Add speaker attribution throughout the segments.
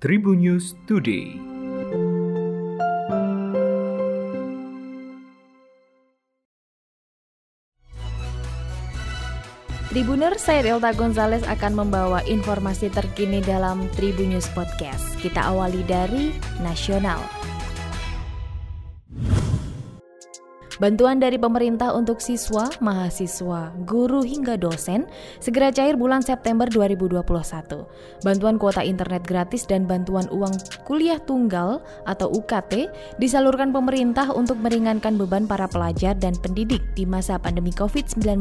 Speaker 1: Tribun News Today.
Speaker 2: Tribuner, saya Delta Gonzales akan membawa informasi terkini dalam Tribun News Podcast. Kita awali dari nasional. Bantuan dari pemerintah untuk siswa, mahasiswa, guru hingga dosen segera cair bulan September 2021. Bantuan kuota internet gratis dan bantuan uang kuliah tunggal atau UKT disalurkan pemerintah untuk meringankan beban para pelajar dan pendidik di masa pandemi COVID-19.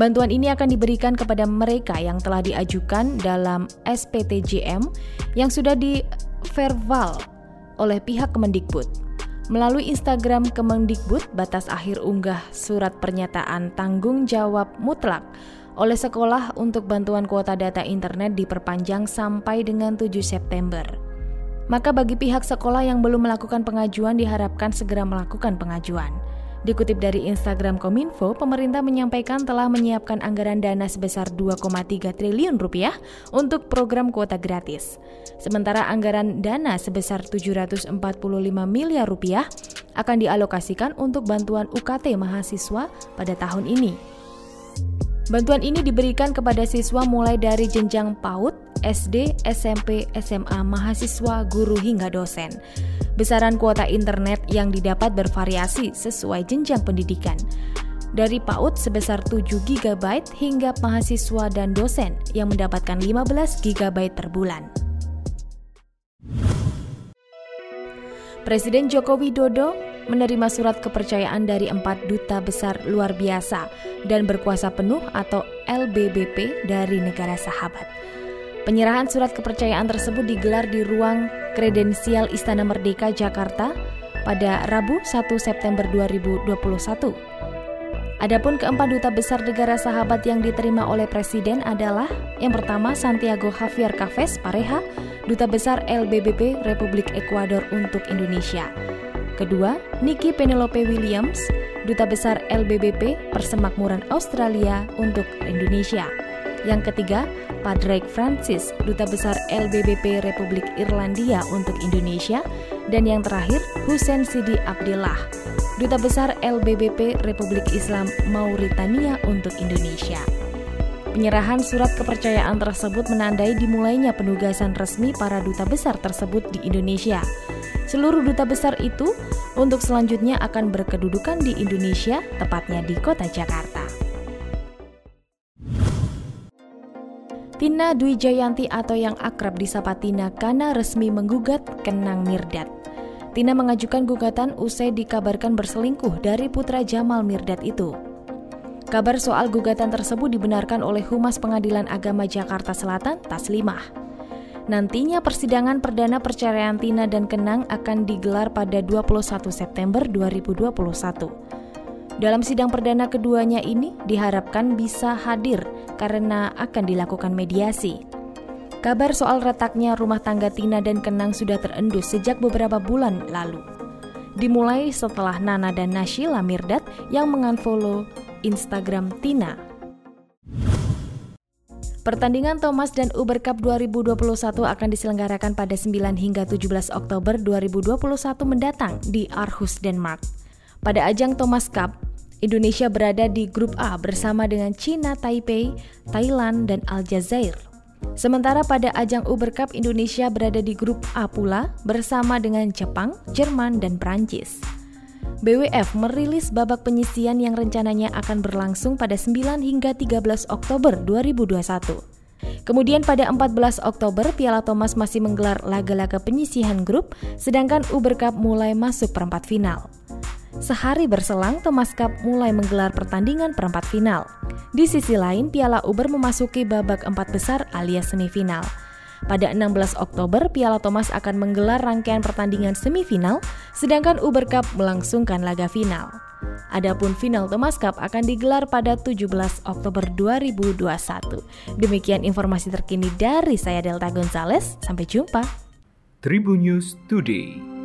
Speaker 2: Bantuan ini akan diberikan kepada mereka yang telah diajukan dalam SPTJM yang sudah di verbal oleh pihak Kemendikbud. Melalui Instagram Kemendikbud, batas akhir unggah surat pernyataan tanggung jawab mutlak oleh sekolah untuk bantuan kuota data internet diperpanjang sampai dengan 7 September. Maka bagi pihak sekolah yang belum melakukan pengajuan diharapkan segera melakukan pengajuan. Dikutip dari Instagram Kominfo, pemerintah menyampaikan telah menyiapkan anggaran dana sebesar 2,3 triliun rupiah untuk program kuota gratis. Sementara anggaran dana sebesar 745 miliar rupiah akan dialokasikan untuk bantuan UKT mahasiswa pada tahun ini. Bantuan ini diberikan kepada siswa mulai dari jenjang PAUD, SD, SMP, SMA, mahasiswa, guru hingga dosen. Besaran kuota internet yang didapat bervariasi sesuai jenjang pendidikan. Dari PAUD sebesar 7 GB hingga mahasiswa dan dosen yang mendapatkan 15 GB per bulan. Presiden Joko Widodo menerima surat kepercayaan dari empat duta besar luar biasa dan berkuasa penuh atau LBBP dari negara sahabat. Penyerahan surat kepercayaan tersebut digelar di ruang kredensial Istana Merdeka Jakarta pada Rabu 1 September 2021. Adapun keempat duta besar negara sahabat yang diterima oleh Presiden adalah yang pertama Santiago Javier Caves Pareja, Duta Besar LBBP Republik Ekuador untuk Indonesia. Kedua, Nikki Penelope Williams, Duta Besar LBBP Persemakmuran Australia untuk Indonesia. Yang ketiga, Padraig Francis, Duta Besar LBBP Republik Irlandia untuk Indonesia, dan yang terakhir Hussein Sidi Abdillah, Duta Besar LBBP Republik Islam Mauritania untuk Indonesia. Penyerahan surat kepercayaan tersebut menandai dimulainya penugasan resmi para duta besar tersebut di Indonesia. Seluruh duta besar itu untuk selanjutnya akan berkedudukan di Indonesia, tepatnya di kota Jakarta. Tina Dwi Jayanti atau yang akrab disapa Tina karena resmi menggugat Kenang Mirdad. Tina mengajukan gugatan usai dikabarkan berselingkuh dari putra Jamal Mirdad itu. Kabar soal gugatan tersebut dibenarkan oleh Humas Pengadilan Agama Jakarta Selatan, Taslimah. Nantinya persidangan perdana perceraian Tina dan Kenang akan digelar pada 21 September 2021. Dalam sidang perdana keduanya ini diharapkan bisa hadir karena akan dilakukan mediasi. Kabar soal retaknya rumah tangga Tina dan Kenang sudah terendus sejak beberapa bulan lalu. Dimulai setelah Nana dan Nashila Mirdad yang mengunfollow Instagram Tina. Pertandingan Thomas dan Uber Cup 2021 akan diselenggarakan pada 9 hingga 17 Oktober 2021 mendatang di Aarhus, Denmark. Pada ajang Thomas Cup, Indonesia berada di grup A bersama dengan China Taipei, Thailand, dan Aljazair. Sementara pada ajang Uber Cup Indonesia berada di grup A pula bersama dengan Jepang, Jerman, dan Prancis. BWF merilis babak penyisian yang rencananya akan berlangsung pada 9 hingga 13 Oktober 2021. Kemudian pada 14 Oktober Piala Thomas masih menggelar laga-laga penyisihan grup, sedangkan Uber Cup mulai masuk perempat final. Sehari berselang, Thomas Cup mulai menggelar pertandingan perempat final. Di sisi lain, Piala Uber memasuki babak empat besar alias semifinal. Pada 16 Oktober, Piala Thomas akan menggelar rangkaian pertandingan semifinal, sedangkan Uber Cup melangsungkan laga final. Adapun final Thomas Cup akan digelar pada 17 Oktober 2021. Demikian informasi terkini dari saya Delta Gonzales. Sampai jumpa.
Speaker 1: Tribun News Today.